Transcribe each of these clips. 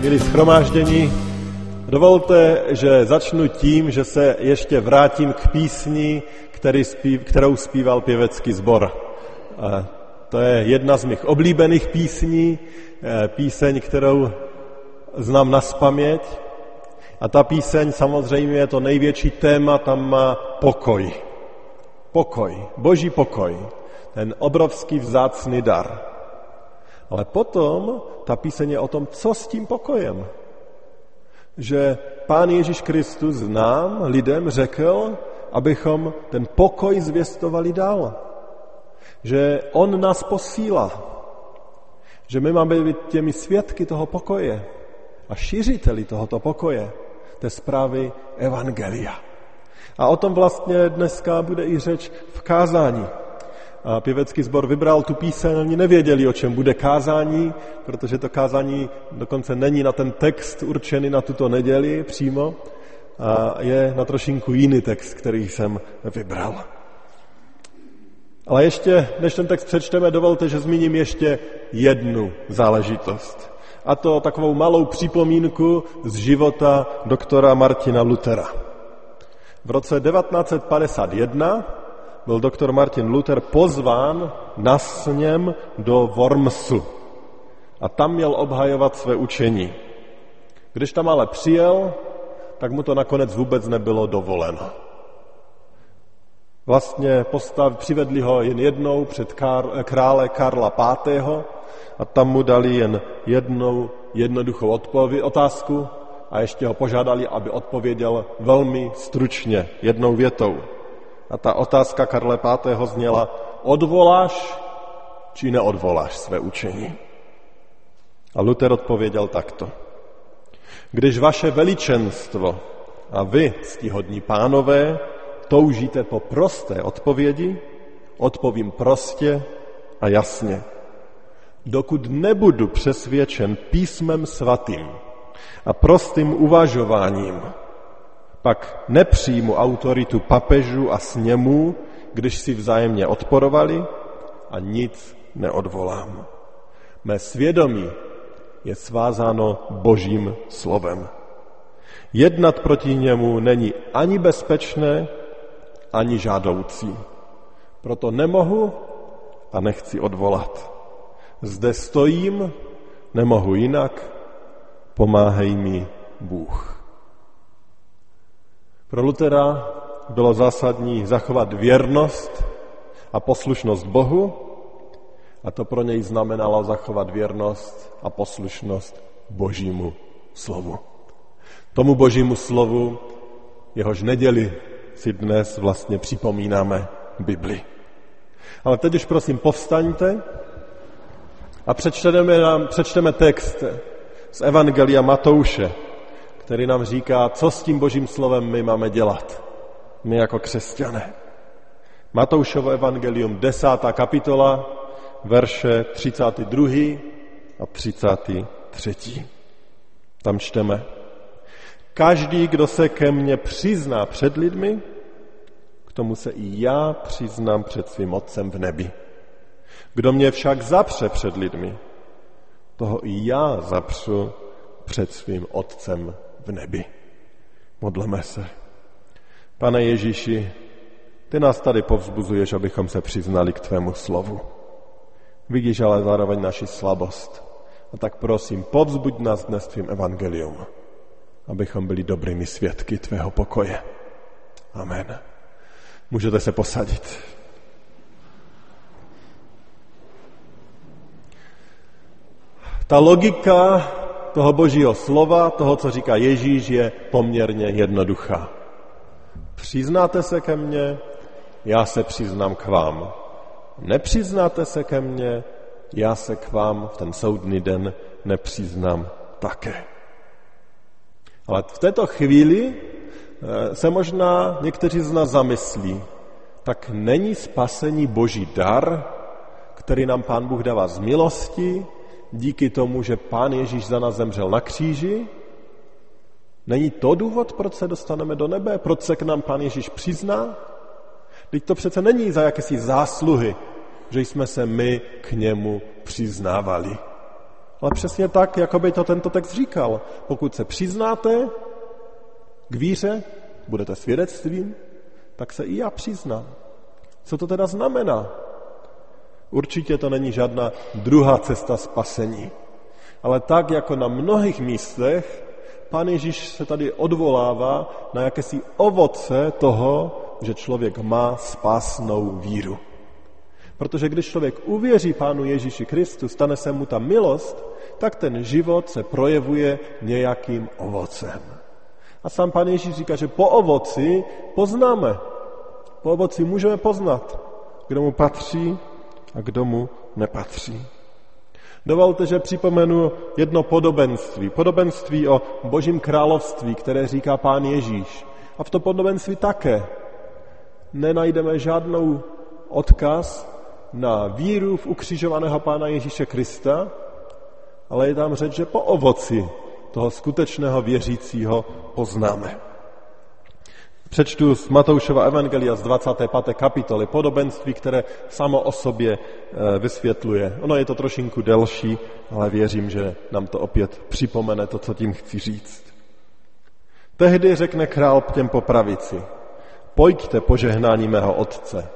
milí schromáždění, dovolte, že začnu tím, že se ještě vrátím k písni, který zpív, kterou zpíval pěvecký sbor. To je jedna z mých oblíbených písní, eh, píseň, kterou znám na spaměť. A ta píseň samozřejmě je to největší téma, tam má pokoj. Pokoj, boží pokoj, ten obrovský vzácný dar. Ale potom ta píseň je o tom, co s tím pokojem. Že Pán Ježíš Kristus nám, lidem, řekl, abychom ten pokoj zvěstovali dál. Že On nás posílá. Že my máme být těmi svědky toho pokoje a šířiteli tohoto pokoje, té zprávy Evangelia. A o tom vlastně dneska bude i řeč v kázání. Pěvecký sbor vybral tu píseň, oni nevěděli, o čem bude kázání, protože to kázání dokonce není na ten text určený na tuto neděli přímo, a je na trošinku jiný text, který jsem vybral. Ale ještě, než ten text přečteme, dovolte, že zmíním ještě jednu záležitost. A to takovou malou připomínku z života doktora Martina Lutera. V roce 1951 byl doktor Martin Luther pozván na sněm do Wormsu. A tam měl obhajovat své učení. Když tam ale přijel, tak mu to nakonec vůbec nebylo dovoleno. Vlastně postav, přivedli ho jen jednou před kár, krále Karla V. a tam mu dali jen jednou jednoduchou odpověď, otázku a ještě ho požádali, aby odpověděl velmi stručně, jednou větou. A ta otázka Karle V. zněla, odvoláš či neodvoláš své učení? A Luther odpověděl takto. Když vaše veličenstvo a vy, ctihodní pánové, toužíte po prosté odpovědi, odpovím prostě a jasně. Dokud nebudu přesvědčen písmem svatým a prostým uvažováním, pak nepřijmu autoritu papežů a sněmů, když si vzájemně odporovali a nic neodvolám. Mé svědomí je svázáno božím slovem. Jednat proti němu není ani bezpečné, ani žádoucí. Proto nemohu a nechci odvolat. Zde stojím, nemohu jinak, pomáhej mi Bůh. Pro Lutera bylo zásadní zachovat věrnost a poslušnost Bohu a to pro něj znamenalo zachovat věrnost a poslušnost Božímu slovu. Tomu Božímu slovu, jehož neděli si dnes vlastně připomínáme Bibli. Ale teď už prosím povstaňte a přečteme, nám, přečteme text z Evangelia Matouše, který nám říká, co s tím božím slovem my máme dělat. My jako křesťané. Matoušovo evangelium, desátá kapitola, verše 32. a 33. Tam čteme. Každý, kdo se ke mně přizná před lidmi, k tomu se i já přiznám před svým Otcem v nebi. Kdo mě však zapře před lidmi, toho i já zapřu před svým Otcem v nebi. Modleme se. Pane Ježíši, ty nás tady povzbuzuješ, abychom se přiznali k tvému slovu. Vidíš ale zároveň naši slabost. A tak prosím, povzbuď nás dnes tvým evangelium, abychom byli dobrými svědky tvého pokoje. Amen. Můžete se posadit. Ta logika toho božího slova, toho, co říká Ježíš, je poměrně jednoduchá. Přiznáte se ke mně, já se přiznám k vám. Nepřiznáte se ke mně, já se k vám v ten soudný den nepřiznám také. Ale v této chvíli eh, se možná někteří z nás zamyslí, tak není spasení boží dar, který nám pán Bůh dává z milosti, díky tomu, že pán Ježíš za nás zemřel na kříži? Není to důvod, proč se dostaneme do nebe? Proč se k nám pán Ježíš přizná? Teď to přece není za jakési zásluhy, že jsme se my k němu přiznávali. Ale přesně tak, jako by to tento text říkal. Pokud se přiznáte k víře, budete svědectvím, tak se i já přiznám. Co to teda znamená? Určitě to není žádná druhá cesta spasení. Ale tak, jako na mnohých místech, Pán Ježíš se tady odvolává na jakési ovoce toho, že člověk má spásnou víru. Protože když člověk uvěří Pánu Ježíši Kristu, stane se mu ta milost, tak ten život se projevuje nějakým ovocem. A sám Pán Ježíš říká, že po ovoci poznáme. Po ovoci můžeme poznat, kdo mu patří a kdo mu nepatří. Dovolte, že připomenu jedno podobenství. Podobenství o božím království, které říká pán Ježíš. A v to podobenství také nenajdeme žádnou odkaz na víru v ukřižovaného pána Ježíše Krista, ale je tam řeč, že po ovoci toho skutečného věřícího poznáme. Přečtu z Matoušova Evangelia z 25. kapitoly podobenství, které samo o sobě eh, vysvětluje. Ono je to trošinku delší, ale věřím, že nám to opět připomene to, co tím chci říct. Tehdy řekne král těm po pravici, pojďte požehnání mého otce,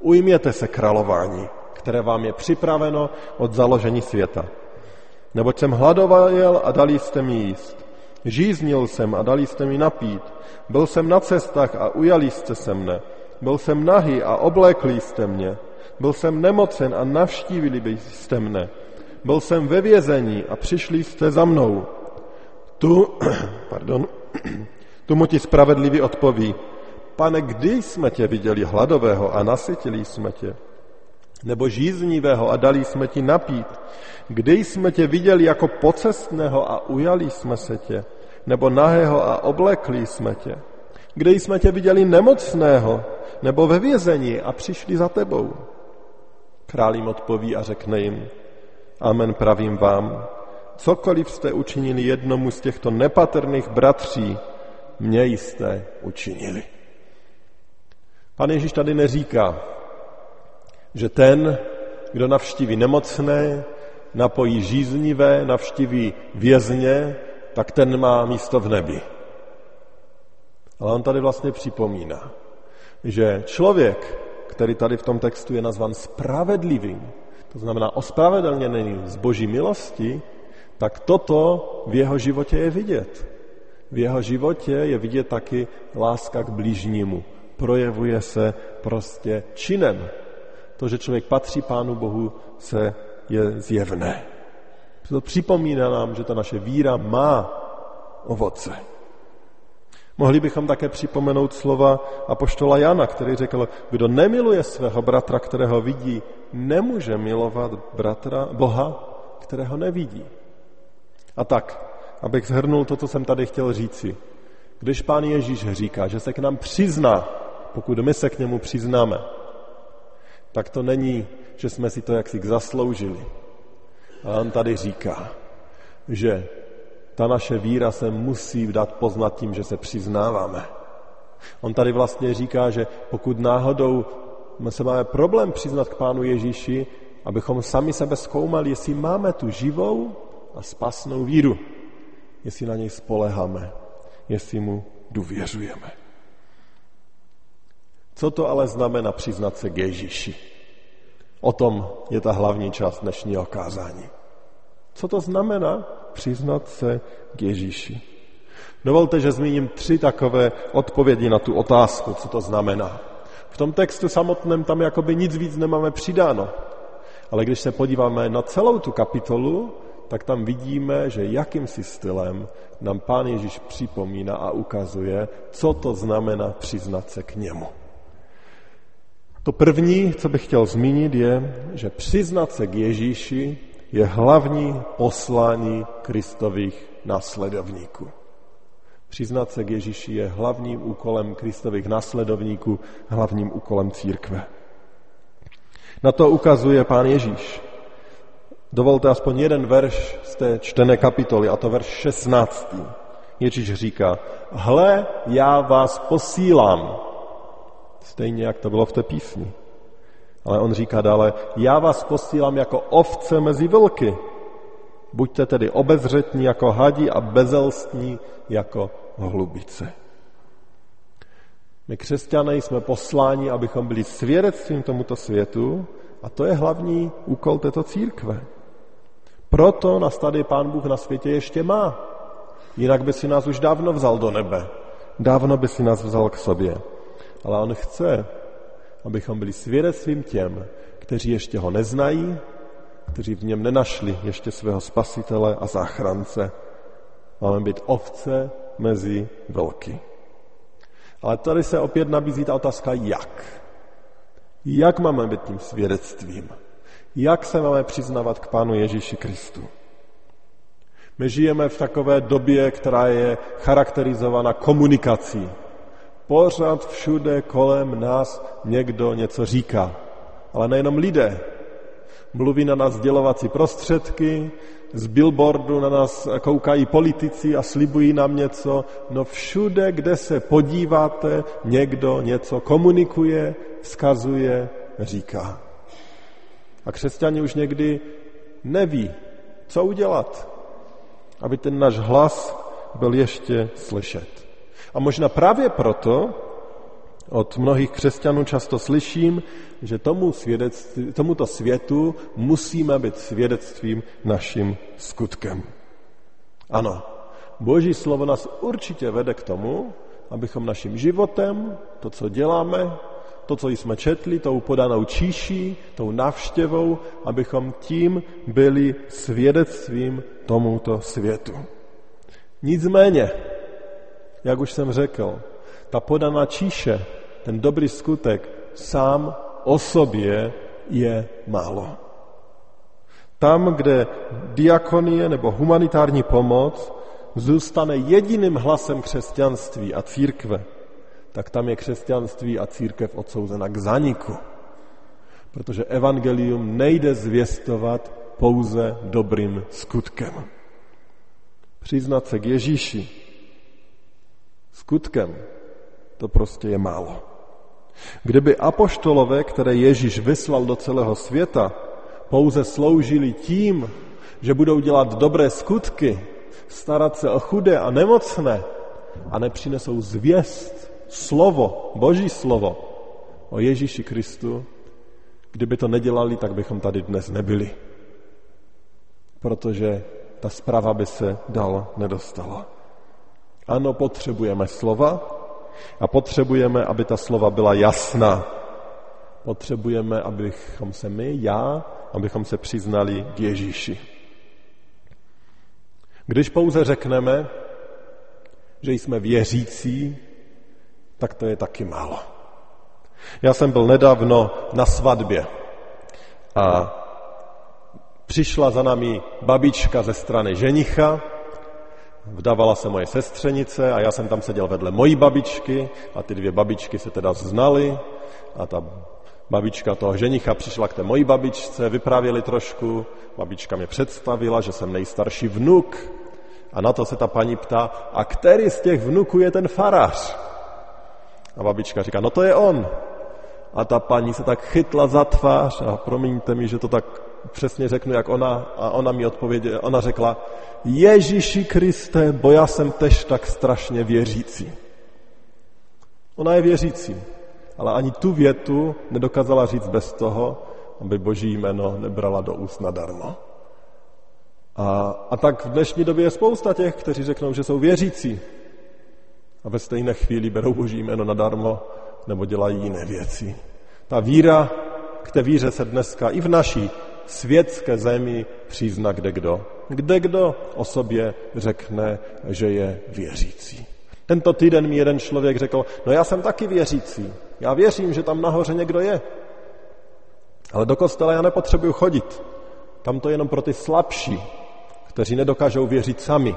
ujměte se králování, které vám je připraveno od založení světa. Neboť jsem hladoval a dali jste mi jíst. Žíznil jsem a dali jste mi napít. Byl jsem na cestách a ujali jste se mne. Byl jsem nahý a oblékli jste mě. Byl jsem nemocen a navštívili jste mne. Byl jsem ve vězení a přišli jste za mnou. Tu, pardon, tu mu ti spravedlivý odpoví. Pane, kdy jsme tě viděli hladového a nasytili jsme tě? Nebo žíznivého a dali jsme ti napít? Kdy jsme tě viděli jako pocestného a ujali jsme se tě? Nebo nahého a oblekli jsme tě? Kde jsme tě viděli nemocného nebo ve vězení a přišli za tebou? Král jim odpoví a řekne jim, amen pravím vám, cokoliv jste učinili jednomu z těchto nepatrných bratří, mě jste učinili. Pan Ježíš tady neříká, že ten, kdo navštíví nemocné, napojí žíznivé, navštíví vězně, tak ten má místo v nebi. Ale on tady vlastně připomíná, že člověk, který tady v tom textu je nazvan spravedlivým, to znamená ospravedlněný z boží milosti, tak toto v jeho životě je vidět. V jeho životě je vidět taky láska k blížnímu. Projevuje se prostě činem. To, že člověk patří Pánu Bohu, se je zjevné. To připomíná nám, že ta naše víra má ovoce. Mohli bychom také připomenout slova apoštola Jana, který řekl, kdo nemiluje svého bratra, kterého vidí, nemůže milovat bratra, Boha, kterého nevidí. A tak, abych zhrnul to, co jsem tady chtěl říci. Když pán Ježíš říká, že se k nám přizná, pokud my se k němu přiznáme, tak to není, že jsme si to jaksi zasloužili, a on tady říká, že ta naše víra se musí dát poznat tím, že se přiznáváme. On tady vlastně říká, že pokud náhodou se máme problém přiznat k Pánu Ježíši, abychom sami sebe zkoumali, jestli máme tu živou a spasnou víru, jestli na něj spoleháme, jestli mu důvěřujeme. Co to ale znamená přiznat se k Ježíši? O tom je ta hlavní část dnešního kázání. Co to znamená přiznat se k Ježíši? Dovolte, že zmíním tři takové odpovědi na tu otázku, co to znamená. V tom textu samotném tam jakoby nic víc nemáme přidáno. Ale když se podíváme na celou tu kapitolu, tak tam vidíme, že jakýmsi stylem nám Pán Ježíš připomíná a ukazuje, co to znamená přiznat se k němu. To první, co bych chtěl zmínit, je, že přiznat se k Ježíši je hlavní poslání Kristových následovníků. Přiznat se k Ježíši je hlavním úkolem Kristových následovníků, hlavním úkolem církve. Na to ukazuje pán Ježíš. Dovolte aspoň jeden verš z té čtené kapitoly, a to verš 16. Ježíš říká, hle, já vás posílám. Stejně, jak to bylo v té písni. Ale on říká dále, já vás posílám jako ovce mezi vlky. Buďte tedy obezřetní jako hadi a bezelstní jako hlubice. My křesťané jsme posláni, abychom byli svědectvím tomuto světu a to je hlavní úkol této církve. Proto nás tady Pán Bůh na světě ještě má. Jinak by si nás už dávno vzal do nebe. Dávno by si nás vzal k sobě. Ale On chce, abychom byli svědectvím těm, kteří ještě ho neznají, kteří v něm nenašli ještě svého spasitele a záchrance. Máme být ovce mezi velky. Ale tady se opět nabízí ta otázka, jak. Jak máme být tím svědectvím? Jak se máme přiznávat k Pánu Ježíši Kristu? My žijeme v takové době, která je charakterizována komunikací. Pořád všude kolem nás někdo něco říká. Ale nejenom lidé. Mluví na nás dělovací prostředky, z billboardu na nás koukají politici a slibují nám něco. No všude, kde se podíváte, někdo něco komunikuje, vzkazuje, říká. A křesťani už někdy neví, co udělat, aby ten náš hlas byl ještě slyšet. A možná právě proto od mnohých křesťanů často slyším, že tomu tomuto světu musíme být svědectvím naším skutkem. Ano, Boží slovo nás určitě vede k tomu, abychom naším životem, to, co děláme, to, co jsme četli, tou podanou číší, tou navštěvou, abychom tím byli svědectvím tomuto světu. Nicméně, jak už jsem řekl, ta podaná číše, ten dobrý skutek sám o sobě je málo. Tam, kde diakonie nebo humanitární pomoc zůstane jediným hlasem křesťanství a církve, tak tam je křesťanství a církev odsouzena k zaniku. Protože evangelium nejde zvěstovat pouze dobrým skutkem. Přiznat se k Ježíši skutkem, to prostě je málo. Kdyby apoštolové, které Ježíš vyslal do celého světa, pouze sloužili tím, že budou dělat dobré skutky, starat se o chudé a nemocné a nepřinesou zvěst, slovo, boží slovo o Ježíši Kristu, kdyby to nedělali, tak bychom tady dnes nebyli. Protože ta zpráva by se dal nedostala. Ano, potřebujeme slova, a potřebujeme, aby ta slova byla jasná. Potřebujeme, abychom se my, já, abychom se přiznali k Ježíši. Když pouze řekneme, že jsme věřící, tak to je taky málo. Já jsem byl nedávno na svatbě a přišla za nami babička ze strany ženicha vdávala se moje sestřenice a já jsem tam seděl vedle mojí babičky a ty dvě babičky se teda znali a ta babička toho ženicha přišla k té mojí babičce, vyprávěli trošku, babička mě představila, že jsem nejstarší vnuk a na to se ta paní ptá, a který z těch vnuků je ten farář? A babička říká, no to je on. A ta paní se tak chytla za tvář a promiňte mi, že to tak přesně řeknu, jak ona, a ona mi odpověděla, ona řekla, Ježíši Kriste, bo já jsem tež tak strašně věřící. Ona je věřící, ale ani tu větu nedokázala říct bez toho, aby boží jméno nebrala do úst nadarmo. A, a tak v dnešní době je spousta těch, kteří řeknou, že jsou věřící a ve stejné chvíli berou boží jméno nadarmo nebo dělají jiné věci. Ta víra, k té víře se dneska i v naší světské zemi přizna kde kdo. Kde kdo o sobě řekne, že je věřící. Tento týden mi jeden člověk řekl, no já jsem taky věřící. Já věřím, že tam nahoře někdo je. Ale do kostela já nepotřebuju chodit. Tam to je jenom pro ty slabší, kteří nedokážou věřit sami.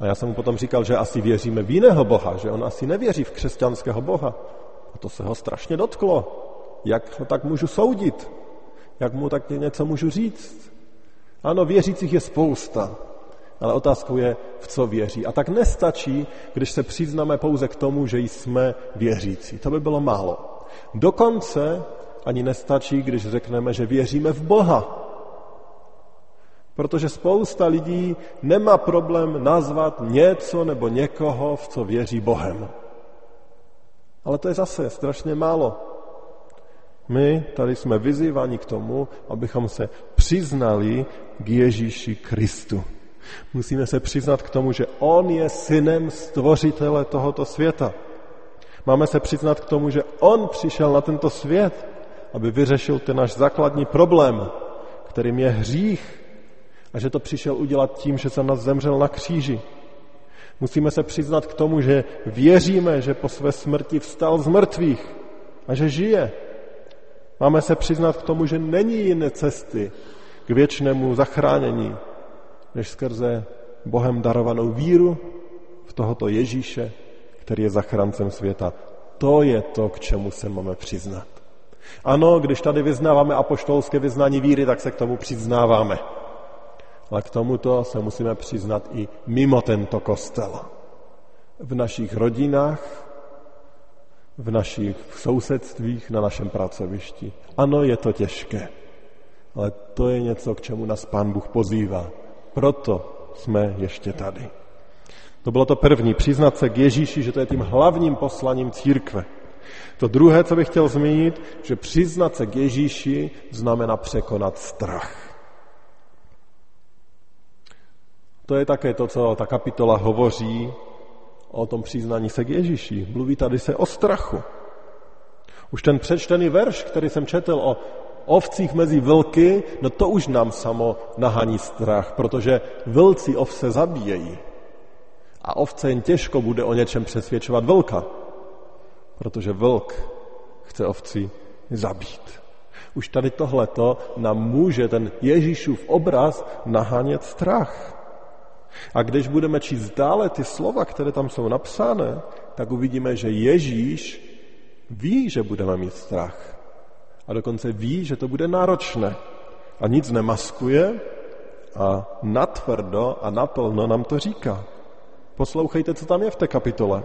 A já jsem mu potom říkal, že asi věříme v jiného Boha, že on asi nevěří v křesťanského Boha. A to se ho strašně dotklo. Jak ho tak můžu soudit? Jak mu tak něco můžu říct? Ano, věřících je spousta, ale otázkou je, v co věří. A tak nestačí, když se přiznáme pouze k tomu, že jsme věřící. To by bylo málo. Dokonce ani nestačí, když řekneme, že věříme v Boha. Protože spousta lidí nemá problém nazvat něco nebo někoho, v co věří Bohem. Ale to je zase strašně málo. My tady jsme vyzýváni k tomu, abychom se přiznali k Ježíši Kristu. Musíme se přiznat k tomu, že On je synem stvořitele tohoto světa. Máme se přiznat k tomu, že On přišel na tento svět, aby vyřešil ten náš základní problém, kterým je hřích, a že to přišel udělat tím, že se nás zemřel na kříži. Musíme se přiznat k tomu, že věříme, že po své smrti vstal z mrtvých a že žije. Máme se přiznat k tomu, že není jiné cesty k věčnému zachránění, než skrze Bohem darovanou víru v tohoto Ježíše, který je zachráncem světa. To je to, k čemu se máme přiznat. Ano, když tady vyznáváme apoštolské vyznání víry, tak se k tomu přiznáváme. Ale k tomuto se musíme přiznat i mimo tento kostel. V našich rodinách, v našich sousedstvích, na našem pracovišti. Ano, je to těžké, ale to je něco, k čemu nás Pán Bůh pozývá. Proto jsme ještě tady. To bylo to první, přiznat se k Ježíši, že to je tím hlavním poslaním církve. To druhé, co bych chtěl zmínit, že přiznat se k Ježíši znamená překonat strach. To je také to, co ta kapitola hovoří o tom přiznání se k Ježíši. Mluví tady se o strachu. Už ten přečtený verš, který jsem četl o ovcích mezi vlky, no to už nám samo nahání strach, protože vlci ovce zabíjejí. A ovce jen těžko bude o něčem přesvědčovat vlka, protože vlk chce ovci zabít. Už tady tohleto nám může ten Ježíšův obraz nahánět strach. A když budeme číst dále ty slova, které tam jsou napsány, tak uvidíme, že Ježíš ví, že budeme mít strach. A dokonce ví, že to bude náročné. A nic nemaskuje a natvrdo a naplno nám to říká. Poslouchejte, co tam je v té kapitole.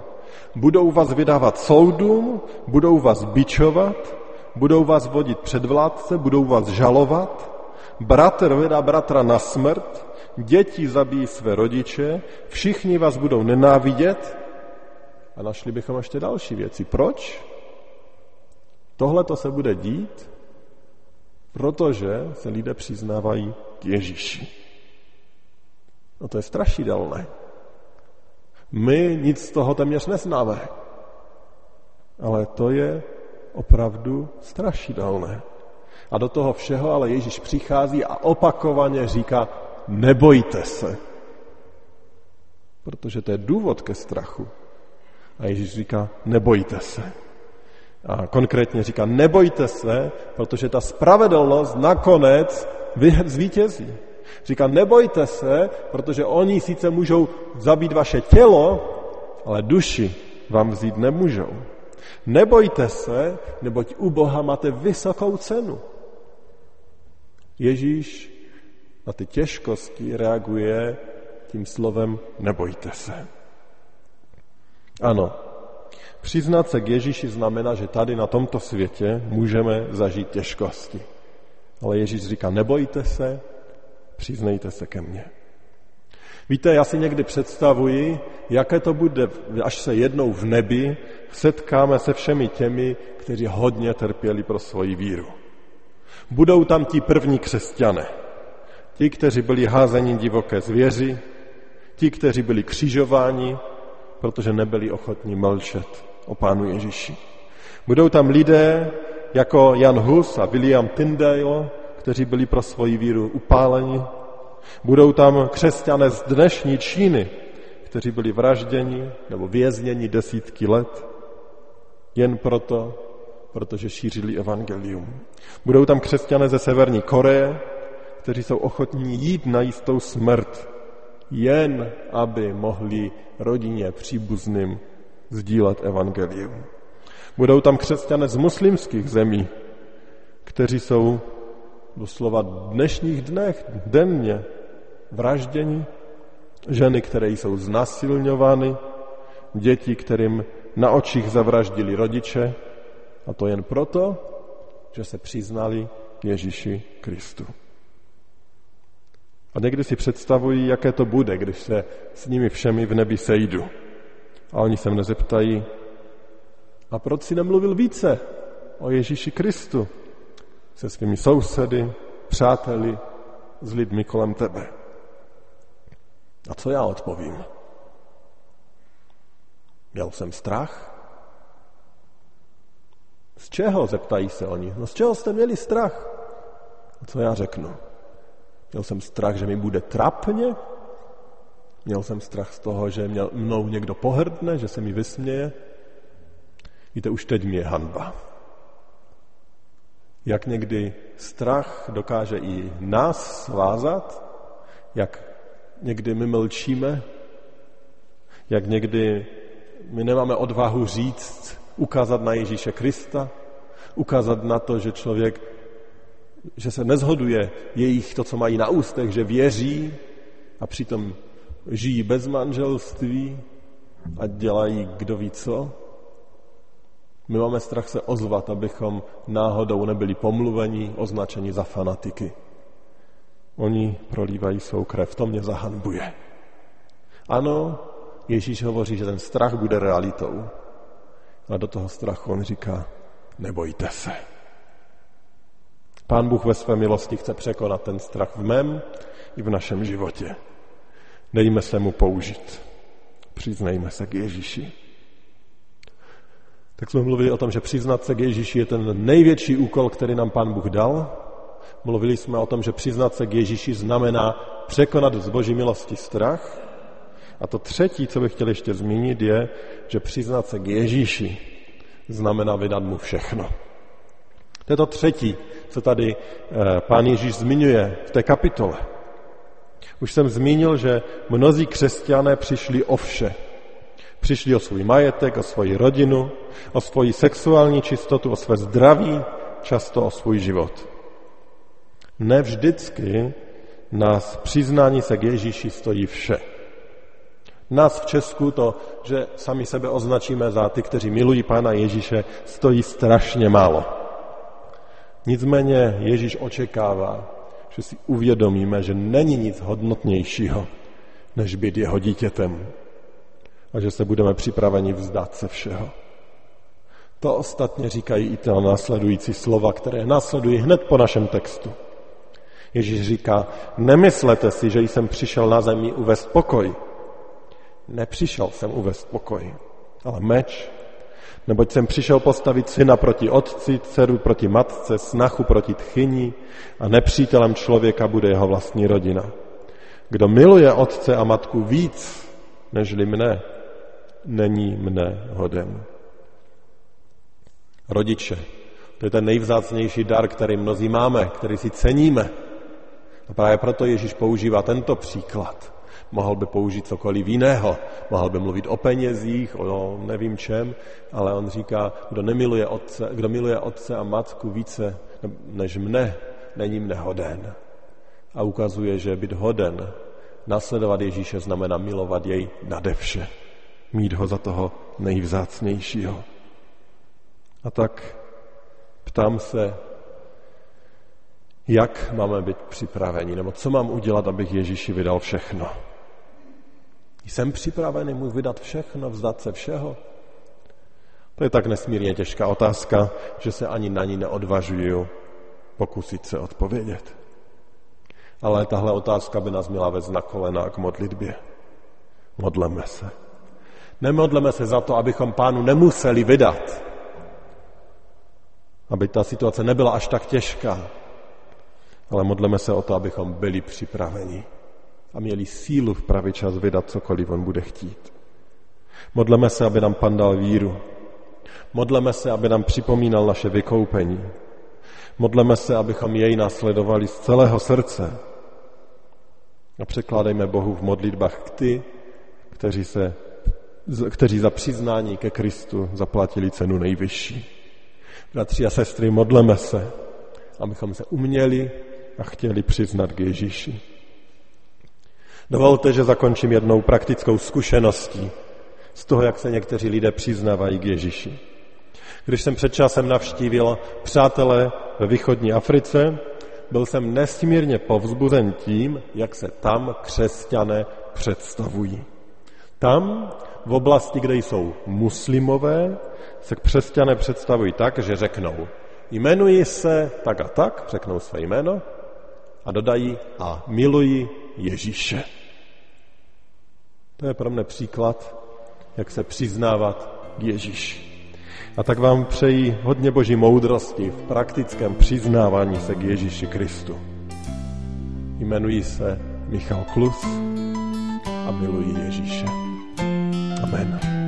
Budou vás vydávat soudům, budou vás bičovat, budou vás vodit před vládce, budou vás žalovat, bratr vydá bratra na smrt, děti zabijí své rodiče, všichni vás budou nenávidět a našli bychom ještě další věci. Proč? Tohle to se bude dít, protože se lidé přiznávají k Ježíši. No to je strašidelné. My nic z toho téměř neznáme. Ale to je opravdu strašidelné. A do toho všeho ale Ježíš přichází a opakovaně říká, nebojte se. Protože to je důvod ke strachu. A Ježíš říká, nebojte se. A konkrétně říká, nebojte se, protože ta spravedlnost nakonec zvítězí. Říká, nebojte se, protože oni sice můžou zabít vaše tělo, ale duši vám vzít nemůžou. Nebojte se, neboť u Boha máte vysokou cenu. Ježíš na ty těžkosti reaguje tím slovem nebojte se. Ano, přiznat se k Ježíši znamená, že tady na tomto světě můžeme zažít těžkosti. Ale Ježíš říká, nebojte se, přiznejte se ke mně. Víte, já si někdy představuji, jaké to bude, až se jednou v nebi setkáme se všemi těmi, kteří hodně trpěli pro svoji víru. Budou tam ti první křesťané, ti, kteří byli házeni divoké zvěři, ti, kteří byli křižováni, protože nebyli ochotní mlčet o Pánu Ježíši. Budou tam lidé jako Jan Hus a William Tyndale, kteří byli pro svoji víru upáleni. Budou tam křesťané z dnešní Číny, kteří byli vražděni nebo vězněni desítky let, jen proto, protože šířili evangelium. Budou tam křesťané ze Severní Koreje, kteří jsou ochotní jít na jistou smrt, jen aby mohli rodině, příbuzným sdílet evangelium. Budou tam křesťané z muslimských zemí, kteří jsou doslova dnešních dnech denně vražděni, ženy, které jsou znasilňovány, děti, kterým na očích zavraždili rodiče, a to jen proto, že se přiznali Ježíši Kristu. A někdy si představují, jaké to bude, když se s nimi všemi v nebi sejdu. A oni se mne zeptají, a proč si nemluvil více o Ježíši Kristu se svými sousedy, přáteli, s lidmi kolem tebe? A co já odpovím? Měl jsem strach? Z čeho, zeptají se oni. No z čeho jste měli strach? A co já řeknu? Měl jsem strach, že mi bude trapně? Měl jsem strach z toho, že měl mnou někdo pohrdne, že se mi vysměje? Víte, už teď mě je hanba. Jak někdy strach dokáže i nás svázat, jak někdy my mlčíme, jak někdy my nemáme odvahu říct, ukázat na Ježíše Krista, ukázat na to, že člověk, že se nezhoduje jejich to, co mají na ústech, že věří a přitom žijí bez manželství a dělají kdo ví co. My máme strach se ozvat, abychom náhodou nebyli pomluveni, označeni za fanatiky. Oni prolívají svou krev, to mě zahanbuje. Ano, Ježíš hovoří, že ten strach bude realitou. A do toho strachu on říká, nebojte se. Pán Bůh ve své milosti chce překonat ten strach v mém i v našem životě. Dejme se mu použít. Přiznejme se k Ježíši. Tak jsme mluvili o tom, že přiznat se k Ježíši je ten největší úkol, který nám Pán Bůh dal. Mluvili jsme o tom, že přiznat se k Ježíši znamená překonat z boží milosti strach. A to třetí, co bych chtěl ještě zmínit, je, že přiznat se k Ježíši znamená vydat mu všechno. To je to třetí, co tady eh, pán Ježíš zmiňuje v té kapitole. Už jsem zmínil, že mnozí křesťané přišli o vše. Přišli o svůj majetek, o svoji rodinu, o svoji sexuální čistotu, o své zdraví, často o svůj život. Ne vždycky nás přiznání se k Ježíši stojí vše. Nás v Česku to, že sami sebe označíme za ty, kteří milují Pána Ježíše, stojí strašně málo. Nicméně Ježíš očekává, že si uvědomíme, že není nic hodnotnějšího, než být jeho dítětem. A že se budeme připraveni vzdát se všeho. To ostatně říkají i ty následující slova, které následují hned po našem textu. Ježíš říká, nemyslete si, že jsem přišel na zemi uvést pokoj. Nepřišel jsem uvést pokoj, ale meč, neboť jsem přišel postavit syna proti otci, dceru proti matce, snachu proti tchyni a nepřítelem člověka bude jeho vlastní rodina. Kdo miluje otce a matku víc, nežli mne, není mne hoden. Rodiče, to je ten nejvzácnější dar, který mnozí máme, který si ceníme. A právě proto Ježíš používá tento příklad mohl by použít cokoliv jiného, mohl by mluvit o penězích, o nevím čem, ale on říká, kdo, nemiluje otce, kdo miluje otce a matku více než mne, není mne hoden. A ukazuje, že být hoden, nasledovat Ježíše znamená milovat jej nade vše, mít ho za toho nejvzácnějšího. A tak ptám se, jak máme být připraveni, nebo co mám udělat, abych Ježíši vydal všechno. Jsem připravený mu vydat všechno, vzdat se všeho? To je tak nesmírně těžká otázka, že se ani na ní neodvažuju pokusit se odpovědět. Ale tahle otázka by nás měla vést na kolena k modlitbě. Modleme se. Nemodleme se za to, abychom pánu nemuseli vydat. Aby ta situace nebyla až tak těžká. Ale modleme se o to, abychom byli připraveni a měli sílu v pravý čas vydat cokoliv on bude chtít. Modleme se, aby nám pan dal víru. Modleme se, aby nám připomínal naše vykoupení. Modleme se, abychom jej následovali z celého srdce. A překládejme Bohu v modlitbách ty, kteří, se, kteří za přiznání ke Kristu zaplatili cenu nejvyšší. Bratři a sestry, modleme se, abychom se uměli a chtěli přiznat k Ježíši. Dovolte, že zakončím jednou praktickou zkušeností z toho, jak se někteří lidé přiznávají k Ježíši. Když jsem před časem navštívil přátelé ve východní Africe, byl jsem nesmírně povzbuzen tím, jak se tam křesťané představují. Tam, v oblasti, kde jsou muslimové, se křesťané představují tak, že řeknou, jmenuji se tak a tak, řeknou své jméno a dodají a miluji Ježíše. To je pro mě příklad, jak se přiznávat k Ježíši. A tak vám přeji hodně boží moudrosti v praktickém přiznávání se k Ježíši Kristu. Jmenuji se Michal Klus a miluji Ježíše. Amen.